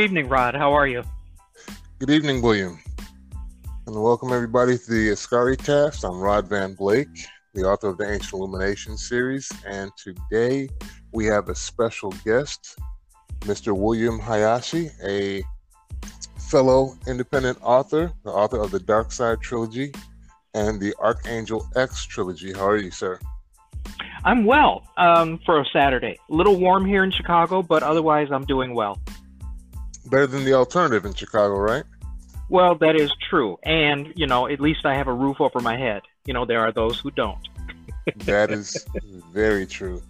Good evening, Rod. How are you? Good evening, William. And welcome everybody to the Ascari Cast. I'm Rod Van Blake, the author of the Ancient Illumination series, and today we have a special guest, Mr. William Hayashi, a fellow independent author, the author of the Dark Side trilogy and the Archangel X trilogy. How are you, sir? I'm well um, for a Saturday. A little warm here in Chicago, but otherwise I'm doing well. Better than the alternative in Chicago, right? Well, that is true. And, you know, at least I have a roof over my head. You know, there are those who don't. that is very true.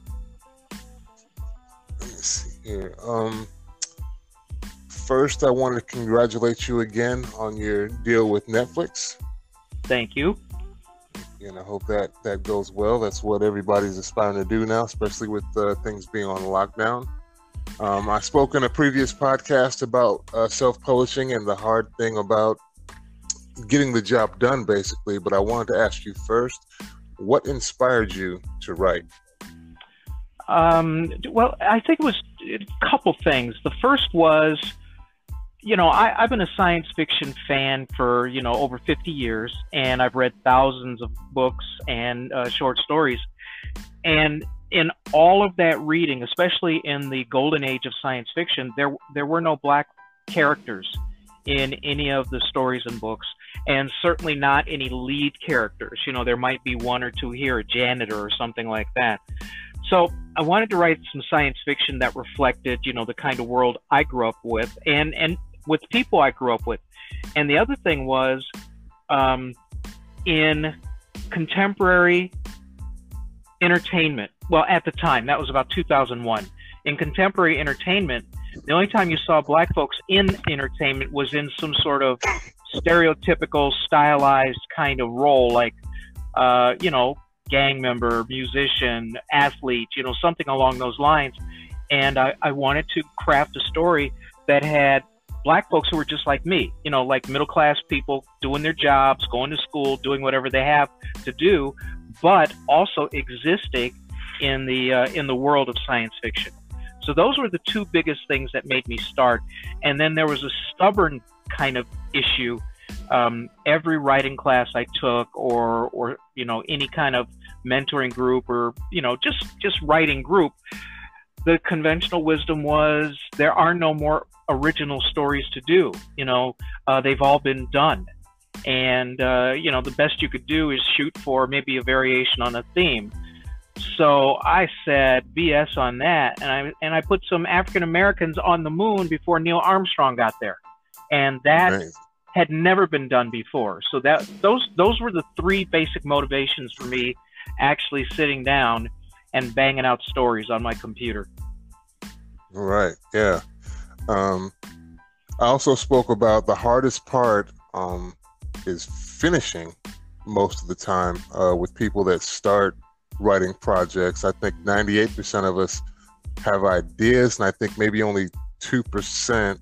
Let me see here. Um, first, I want to congratulate you again on your deal with Netflix. Thank you. And I hope that that goes well. That's what everybody's aspiring to do now, especially with uh, things being on lockdown. Um, I spoke in a previous podcast about uh, self publishing and the hard thing about getting the job done, basically. But I wanted to ask you first what inspired you to write? Um, well, I think it was a couple things. The first was, you know, I, have been a science fiction fan for, you know, over 50 years, and I've read thousands of books and uh, short stories. And in all of that reading, especially in the golden age of science fiction, there there were no black characters in any of the stories and books, and certainly not any lead characters. You know, there might be one or two here, a janitor or something like that. So I wanted to write some science fiction that reflected, you know, the kind of world I grew up with, and and with people I grew up with. And the other thing was, um, in contemporary entertainment, well, at the time, that was about 2001. In contemporary entertainment, the only time you saw black folks in entertainment was in some sort of stereotypical, stylized kind of role, like, uh, you know, gang member, musician, athlete, you know, something along those lines. And I, I wanted to craft a story that had black folks who were just like me, you know, like middle class people doing their jobs, going to school, doing whatever they have to do, but also existing in the uh, in the world of science fiction. So those were the two biggest things that made me start. And then there was a stubborn kind of issue. Um, every writing class I took, or or you know any kind of mentoring group, or you know just just writing group, the conventional wisdom was there are no more original stories to do. You know uh, they've all been done, and uh, you know the best you could do is shoot for maybe a variation on a theme. So I said BS on that, and I and I put some African Americans on the moon before Neil Armstrong got there, and that nice. had never been done before. So that those those were the three basic motivations for me actually sitting down and banging out stories on my computer. Right. yeah. Um, I also spoke about the hardest part um, is finishing most of the time uh, with people that start writing projects. I think 98% of us have ideas, and I think maybe only 2%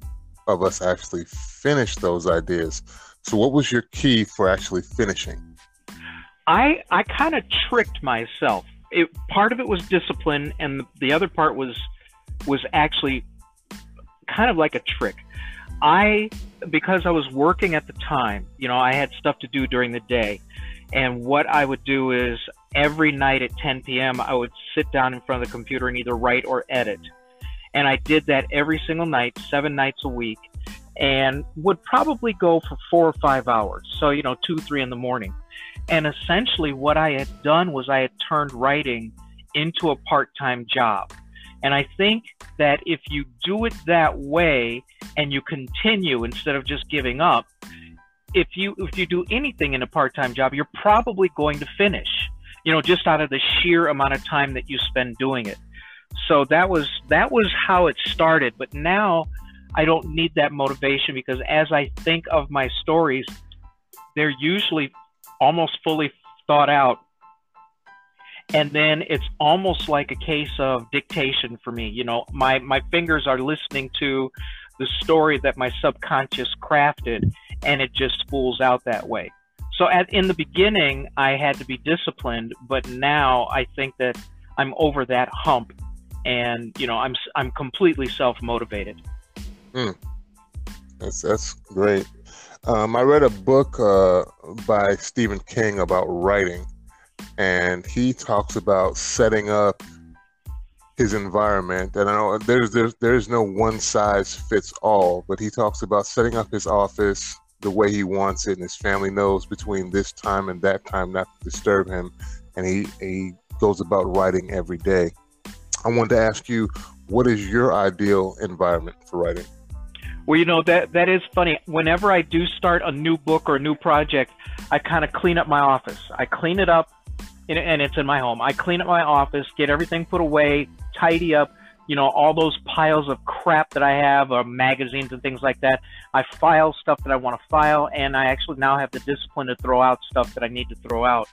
of us actually finish those ideas. So, what was your key for actually finishing? I I kind of tricked myself. It, part of it was discipline, and the other part was was actually kind of like a trick. I because I was working at the time, you know, I had stuff to do during the day. And what I would do is every night at 10 p.m., I would sit down in front of the computer and either write or edit. And I did that every single night, seven nights a week, and would probably go for four or five hours. So, you know, two, three in the morning. And essentially, what I had done was I had turned writing into a part time job. And I think that if you do it that way and you continue instead of just giving up, if you if you do anything in a part-time job, you're probably going to finish. You know, just out of the sheer amount of time that you spend doing it. So that was that was how it started. But now I don't need that motivation because as I think of my stories, they're usually almost fully thought out. And then it's almost like a case of dictation for me. You know, my, my fingers are listening to the story that my subconscious crafted and it just spools out that way. So at, in the beginning, I had to be disciplined, but now I think that I'm over that hump, and you know I'm I'm completely self motivated. Mm, That's that's great. Um, I read a book uh, by Stephen King about writing, and he talks about setting up his environment. And I know there's there's there's no one size fits all, but he talks about setting up his office the way he wants it, and his family knows between this time and that time not to disturb him. And he he goes about writing every day. I wanted to ask you, what is your ideal environment for writing? Well, you know that that is funny. Whenever I do start a new book or a new project, I kind of clean up my office. I clean it up, and it's in my home. I clean up my office, get everything put away, tidy up. You know all those piles of crap that I have, or magazines and things like that. I file stuff that I want to file, and I actually now have the discipline to throw out stuff that I need to throw out.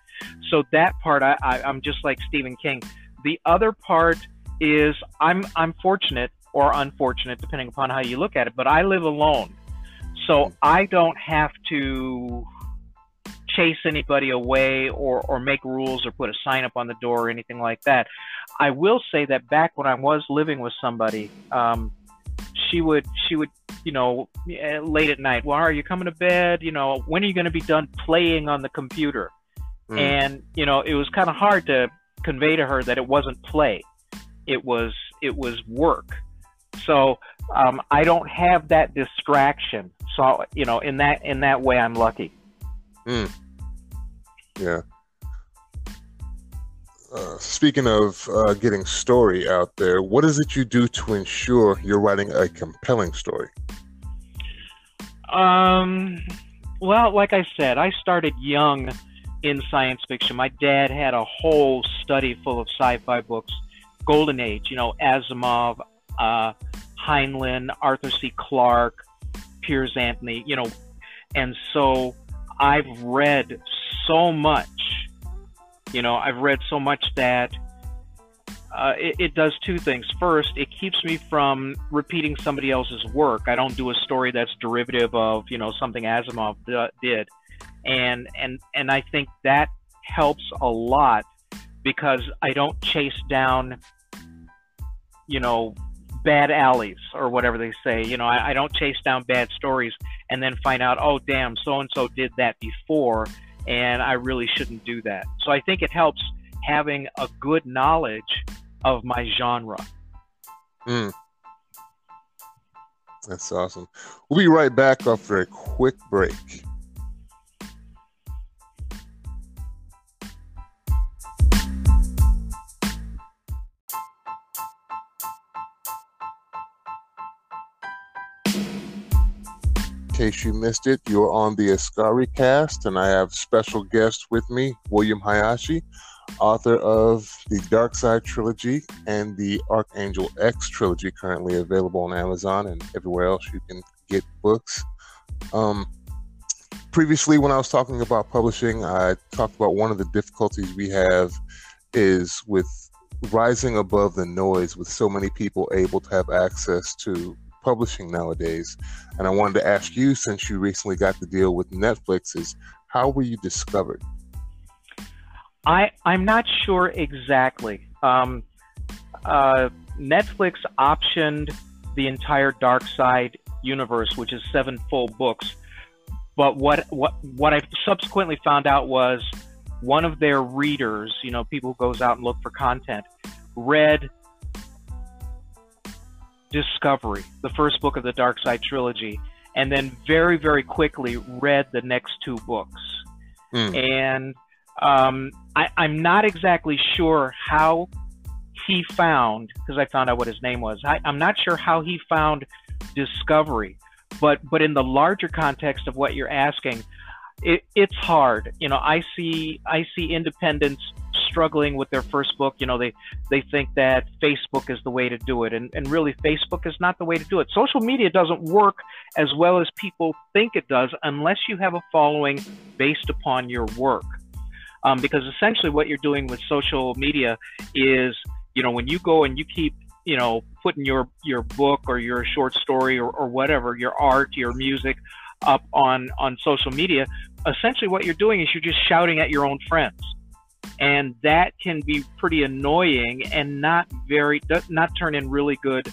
So that part, I, I I'm just like Stephen King. The other part is I'm I'm fortunate or unfortunate depending upon how you look at it, but I live alone. So I don't have to chase anybody away or, or make rules or put a sign up on the door or anything like that. I will say that back when I was living with somebody, um, she would she would you know late at night well are you coming to bed you know when are you going to be done playing on the computer mm. and you know it was kind of hard to convey to her that it wasn't play it was it was work. So um, I don't have that distraction. So you know, in that in that way, I'm lucky. Mm. Yeah. Uh, speaking of uh, getting story out there, what is it you do to ensure you're writing a compelling story? Um, well, like I said, I started young in science fiction. My dad had a whole study full of sci-fi books golden age, you know, Asimov, uh, Heinlein, Arthur C. Clarke, Piers Anthony, you know, and so I've read so much, you know, I've read so much that uh, it, it, does two things. First, it keeps me from repeating somebody else's work. I don't do a story that's derivative of, you know, something Asimov did, and and and I think that helps a lot because I don't chase down you know, bad alleys or whatever they say. You know, I, I don't chase down bad stories and then find out, oh, damn, so and so did that before, and I really shouldn't do that. So I think it helps having a good knowledge of my genre. Mm. That's awesome. We'll be right back after a quick break. Case you missed it, you're on the Askari cast, and I have special guest with me, William Hayashi, author of the Dark Side trilogy and the Archangel X trilogy, currently available on Amazon and everywhere else you can get books. Um, previously, when I was talking about publishing, I talked about one of the difficulties we have is with rising above the noise with so many people able to have access to publishing nowadays. And I wanted to ask you, since you recently got the deal with Netflix, is how were you discovered? I I'm not sure exactly. Um, uh, Netflix optioned the entire Dark Side universe, which is seven full books. But what what what I subsequently found out was one of their readers, you know, people who goes out and look for content, read Discovery, the first book of the Dark Side trilogy, and then very, very quickly read the next two books. Mm. And um, I, I'm not exactly sure how he found, because I found out what his name was. I, I'm not sure how he found Discovery, but but in the larger context of what you're asking, it, it's hard. You know, I see I see independents struggling with their first book, you know, they they think that Facebook is the way to do it, and and really Facebook is not the way to do it. Social media doesn't work as well as people think it does unless you have a following based upon your work. Um, because essentially, what you're doing with social media is, you know, when you go and you keep you know putting your your book or your short story or, or whatever your art your music up on on social media essentially what you're doing is you're just shouting at your own friends and that can be pretty annoying and not very not turn in really good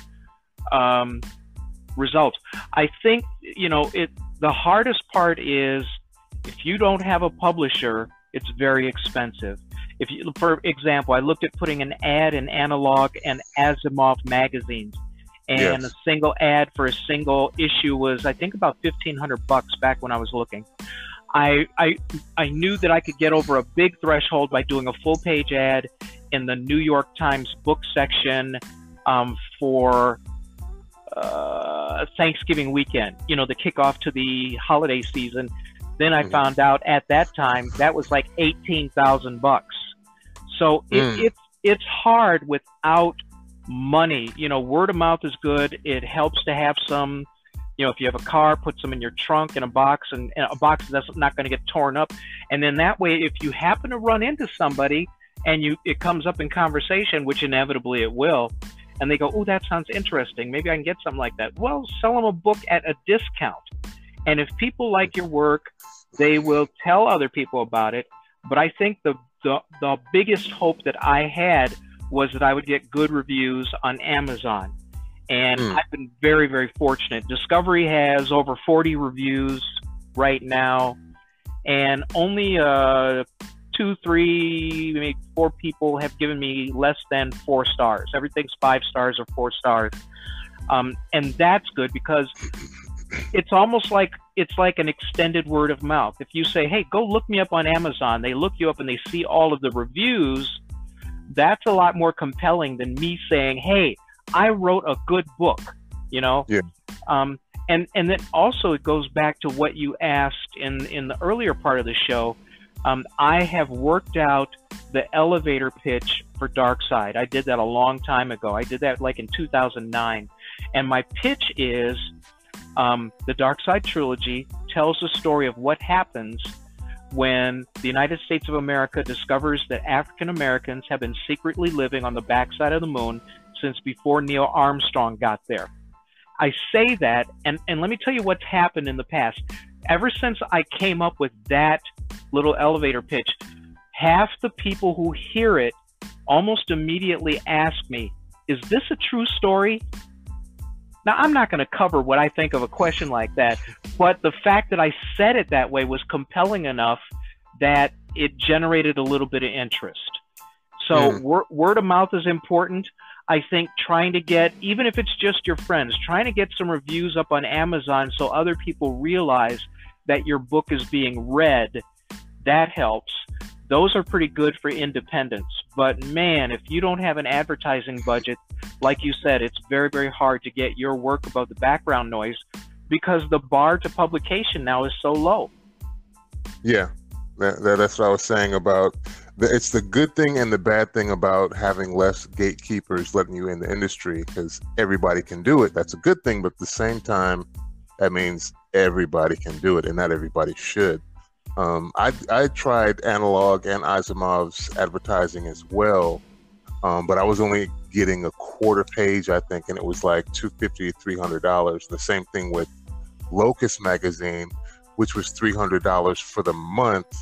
um, results. I think you know it. The hardest part is if you don't have a publisher, it's very expensive. If you, for example, I looked at putting an ad in Analog and Asimov magazines, and yes. a single ad for a single issue was I think about fifteen hundred bucks back when I was looking. I, I I knew that I could get over a big threshold by doing a full page ad in the New York Times book section um, for uh, Thanksgiving weekend. You know, the kickoff to the holiday season. Then I mm-hmm. found out at that time that was like eighteen thousand bucks. So it, mm. it's it's hard without money. You know, word of mouth is good. It helps to have some you know, if you have a car, put some in your trunk in a box and, and a box that's not going to get torn up. And then that way, if you happen to run into somebody and you it comes up in conversation, which inevitably it will, and they go, "Oh, that sounds interesting. Maybe I can get something like that." Well, sell them a book at a discount. And if people like your work, they will tell other people about it. But I think the the, the biggest hope that I had was that I would get good reviews on Amazon and mm. I've been very, very fortunate. Discovery has over 40 reviews right now, and only uh, two, three, maybe four people have given me less than four stars. Everything's five stars or four stars, um, and that's good because it's almost like it's like an extended word of mouth. If you say, "Hey, go look me up on Amazon," they look you up and they see all of the reviews. That's a lot more compelling than me saying, "Hey." I wrote a good book, you know? Yeah. Um, and, and then also it goes back to what you asked in, in the earlier part of the show. Um, I have worked out the elevator pitch for Dark Side. I did that a long time ago. I did that like in 2009. And my pitch is um, the Dark Side trilogy tells the story of what happens when the United States of America discovers that African Americans have been secretly living on the backside of the moon since before Neil Armstrong got there. I say that, and, and let me tell you what's happened in the past. Ever since I came up with that little elevator pitch, half the people who hear it almost immediately ask me, Is this a true story? Now, I'm not going to cover what I think of a question like that, but the fact that I said it that way was compelling enough that it generated a little bit of interest. So, mm. wor- word of mouth is important. I think trying to get, even if it's just your friends, trying to get some reviews up on Amazon so other people realize that your book is being read, that helps. Those are pretty good for independence. But man, if you don't have an advertising budget, like you said, it's very, very hard to get your work above the background noise because the bar to publication now is so low. Yeah, that, that, that's what I was saying about it's the good thing and the bad thing about having less gatekeepers letting you in the industry because everybody can do it. That's a good thing, but at the same time, that means everybody can do it, and not everybody should. Um, I I tried analog and Asimov's advertising as well, um, but I was only getting a quarter page, I think, and it was like two fifty to three hundred dollars. The same thing with Locus magazine, which was three hundred dollars for the month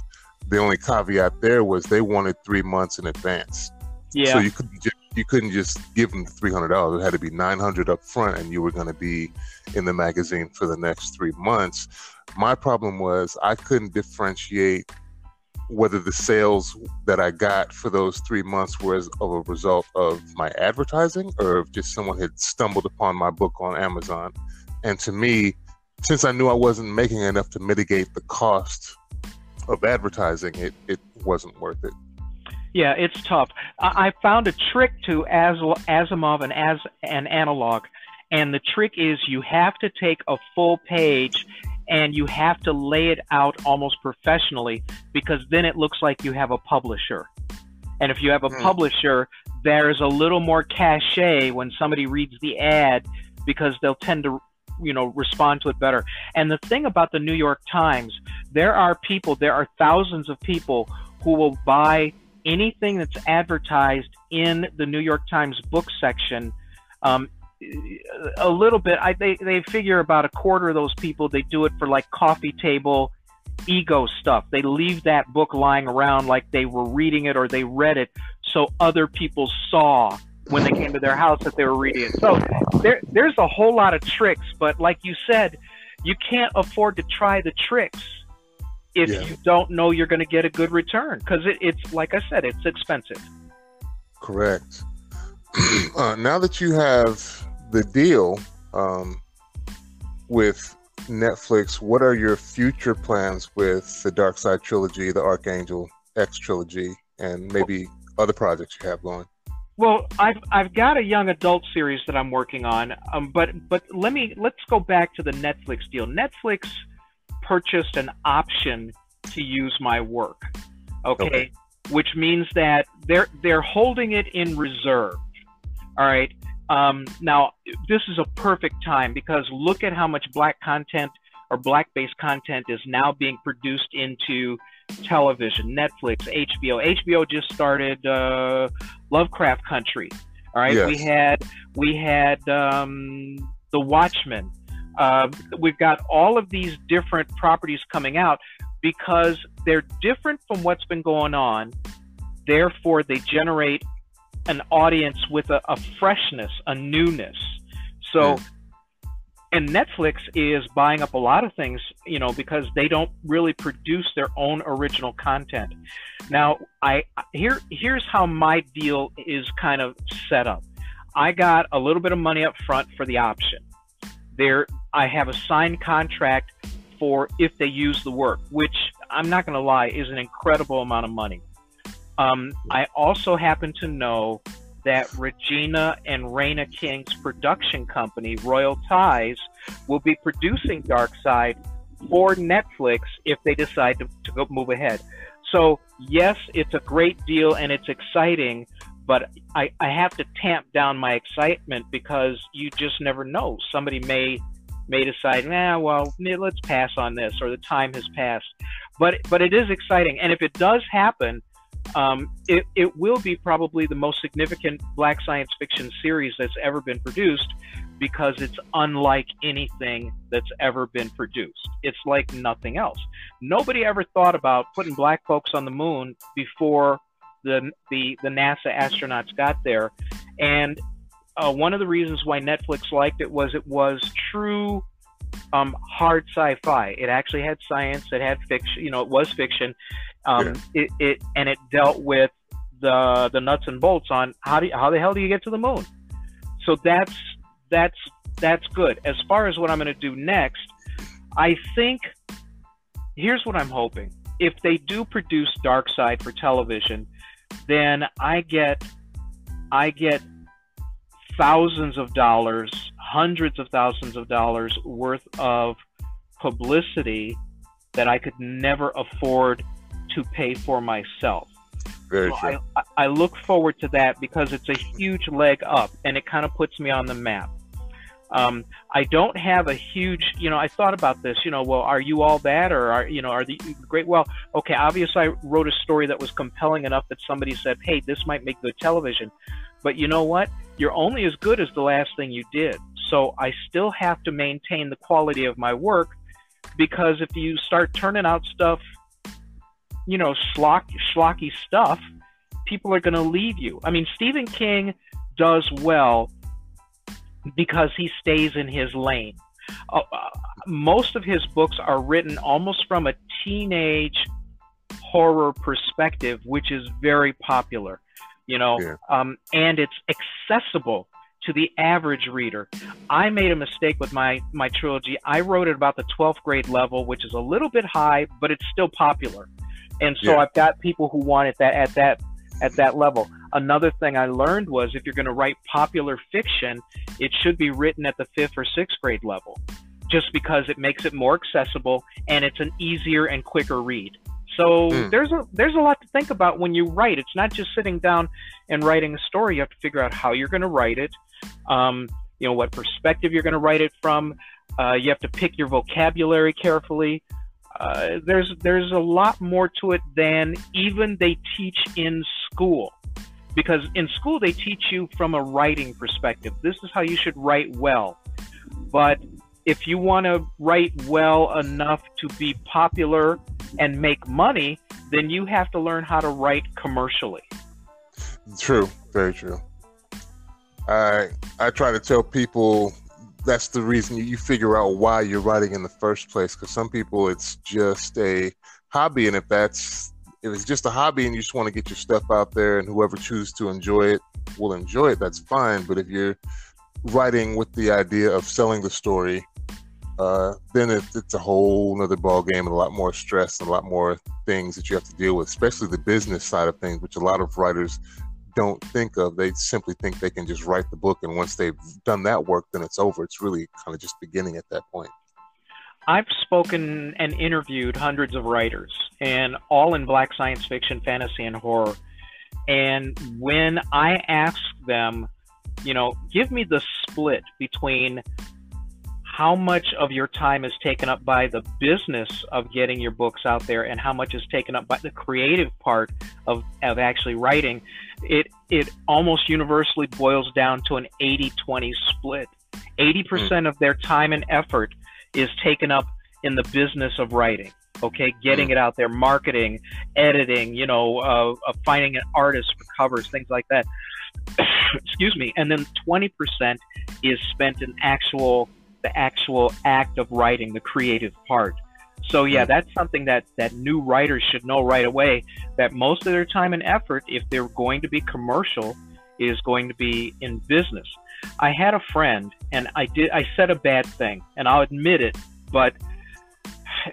the only caveat there was they wanted three months in advance. Yeah. So you couldn't just you couldn't just give them three hundred dollars. It had to be nine hundred up front, and you were going to be in the magazine for the next three months. My problem was I couldn't differentiate whether the sales that I got for those three months was of a result of my advertising or if just someone had stumbled upon my book on Amazon. And to me, since I knew I wasn't making enough to mitigate the cost of advertising, it, it wasn't worth it. Yeah, it's tough. I, I found a trick to As, Asimov and as an analog, and the trick is you have to take a full page and you have to lay it out almost professionally because then it looks like you have a publisher. And if you have a mm. publisher, there's a little more cachet when somebody reads the ad because they'll tend to you know respond to it better. And the thing about the New York Times, there are people, there are thousands of people who will buy anything that's advertised in the New York Times book section. Um, a little bit, I, they they figure about a quarter of those people they do it for like coffee table ego stuff. They leave that book lying around like they were reading it or they read it so other people saw when they came to their house that they were reading it. So there, there's a whole lot of tricks, but like you said, you can't afford to try the tricks if yeah. you don't know you're going to get a good return because it, it's like I said, it's expensive. Correct. uh, now that you have the deal um, with Netflix, what are your future plans with the Dark Side trilogy, the Archangel X trilogy, and maybe other projects you have going? Well, I've I've got a young adult series that I'm working on, um, but but let me let's go back to the Netflix deal. Netflix purchased an option to use my work, okay, okay. which means that they're they're holding it in reserve. All right. Um, now this is a perfect time because look at how much black content or black-based content is now being produced into television, Netflix, HBO. HBO just started uh, Lovecraft Country. All right, yes. we had we had um, The Watchmen. Uh, we've got all of these different properties coming out because they're different from what's been going on. Therefore, they generate an audience with a, a freshness, a newness. So. Mm and Netflix is buying up a lot of things, you know, because they don't really produce their own original content. Now, I here here's how my deal is kind of set up. I got a little bit of money up front for the option. There, I have a signed contract for if they use the work, which I'm not going to lie is an incredible amount of money. Um, I also happen to know that Regina and Reina King's production company, Royal Ties, will be producing Dark Side for Netflix if they decide to, to go move ahead. So, yes, it's a great deal and it's exciting, but I, I have to tamp down my excitement because you just never know. Somebody may may decide, nah, well, let's pass on this, or the time has passed. But but it is exciting, and if it does happen, um, it, it will be probably the most significant black science fiction series that's ever been produced because it's unlike anything that's ever been produced. It's like nothing else. Nobody ever thought about putting black folks on the moon before the the, the NASA astronauts got there, and uh, one of the reasons why Netflix liked it was it was true um, hard sci-fi. It actually had science. It had fiction. You know, it was fiction, um, yeah. it, it and it dealt with the the nuts and bolts on how do you, how the hell do you get to the moon. So that's that's that's good. As far as what I'm going to do next, I think here's what I'm hoping. If they do produce Dark Side for television, then I get I get thousands of dollars, hundreds of thousands of dollars worth of publicity that I could never afford to pay for myself. Very so true. I, I look forward to that because it's a huge leg up and it kind of puts me on the map. Um, I don't have a huge, you know, I thought about this, you know, well, are you all bad or are, you know, are the great? Well, okay, obviously I wrote a story that was compelling enough that somebody said, hey, this might make good television. But you know what? You're only as good as the last thing you did. So I still have to maintain the quality of my work because if you start turning out stuff you know, schlock, schlocky stuff, people are going to leave you. I mean, Stephen King does well because he stays in his lane. Uh, uh, most of his books are written almost from a teenage horror perspective, which is very popular, you know, yeah. um, and it's accessible to the average reader. I made a mistake with my my trilogy. I wrote it about the 12th grade level, which is a little bit high, but it's still popular and so yeah. I've got people who want it that at that at that level. Another thing I learned was if you're going to write popular fiction, it should be written at the fifth or sixth grade level, just because it makes it more accessible and it's an easier and quicker read. So mm. there's a there's a lot to think about when you write. It's not just sitting down and writing a story. You have to figure out how you're going to write it. Um, you know what perspective you're going to write it from. Uh, you have to pick your vocabulary carefully. Uh, there's there's a lot more to it than even they teach in school because in school they teach you from a writing perspective. This is how you should write well. But if you want to write well enough to be popular and make money then you have to learn how to write commercially. True. Very true. I I try to tell people that's the reason you, figure out why you're writing in the first place. Because some people, it's just a hobby, and if that's if it's just a hobby and you just want to get your stuff out there, and whoever chooses to enjoy it will enjoy it, that's fine. But if you're writing with the idea of selling the story, uh, then it, it's a whole other ball game and a lot more stress and a lot more things that you have to deal with, especially the business side of things, which a lot of writers don't think of. They simply think they can just write the book, and once they've done that work, then it's over. It's really kind of just beginning at that point. I've spoken and interviewed hundreds of writers, and all in black science fiction, fantasy, and horror. And when I ask them, you know, give me the split between how much of your time is taken up by the business of getting your books out there and how much is taken up by the creative part of, of actually writing, it, it almost universally boils down to an 80 20 split. 80% mm. of their time and effort is taken up in the business of writing. Okay, getting mm. it out there, marketing, editing, you know, uh, uh, finding an artist for covers, things like that. Excuse me. And then 20% is spent in actual the actual act of writing, the creative part. So yeah, that's something that that new writers should know right away. That most of their time and effort, if they're going to be commercial, is going to be in business. I had a friend, and I did I said a bad thing, and I'll admit it, but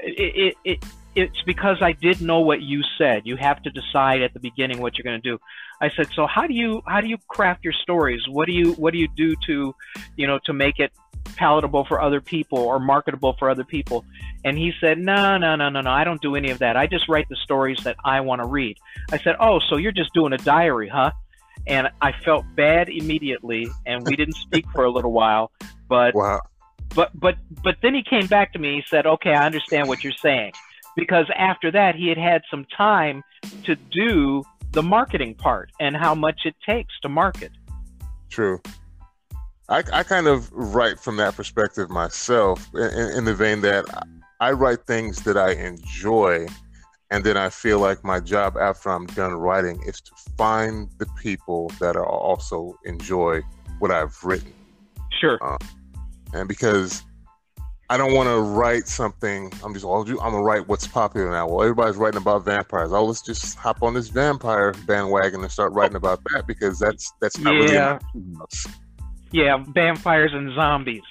it, it, it it's because I did know what you said. You have to decide at the beginning what you're going to do. I said, so how do you how do you craft your stories? What do you what do you do to, you know, to make it palatable for other people or marketable for other people. And he said, No, no, no, no, no, I don't do any of that. I just write the stories that I want to read. I said, Oh, so you're just doing a diary, huh? And I felt bad immediately, and we didn't speak for a little while. But wow. but but but then he came back to me. He said, "Okay, I understand what you're saying," because after that he had had some time to do the marketing part and how much it takes to market. True. I, I kind of write from that perspective myself, in, in the vein that I write things that I enjoy, and then I feel like my job after I'm done writing is to find the people that are also enjoy what I've written. Sure. Uh, and because I don't want to write something. I'm just, I'm gonna write what's popular now. Well, everybody's writing about vampires. Oh, let's just hop on this vampire bandwagon and start writing about that because that's that's not yeah. really. Yeah, vampires and zombies.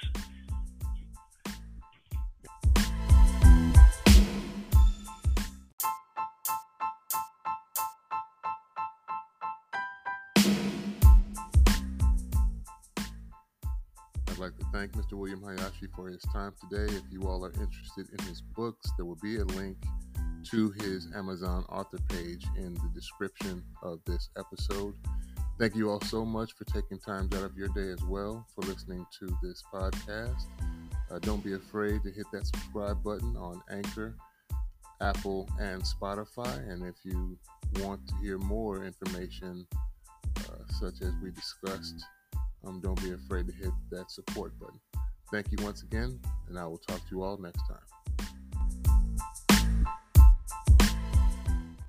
I'd like to thank Mr. William Hayashi for his time today. If you all are interested in his books, there will be a link to his Amazon author page in the description of this episode. Thank you all so much for taking time out of your day as well for listening to this podcast. Uh, don't be afraid to hit that subscribe button on Anchor, Apple, and Spotify. And if you want to hear more information, uh, such as we discussed, um, don't be afraid to hit that support button. Thank you once again, and I will talk to you all next time.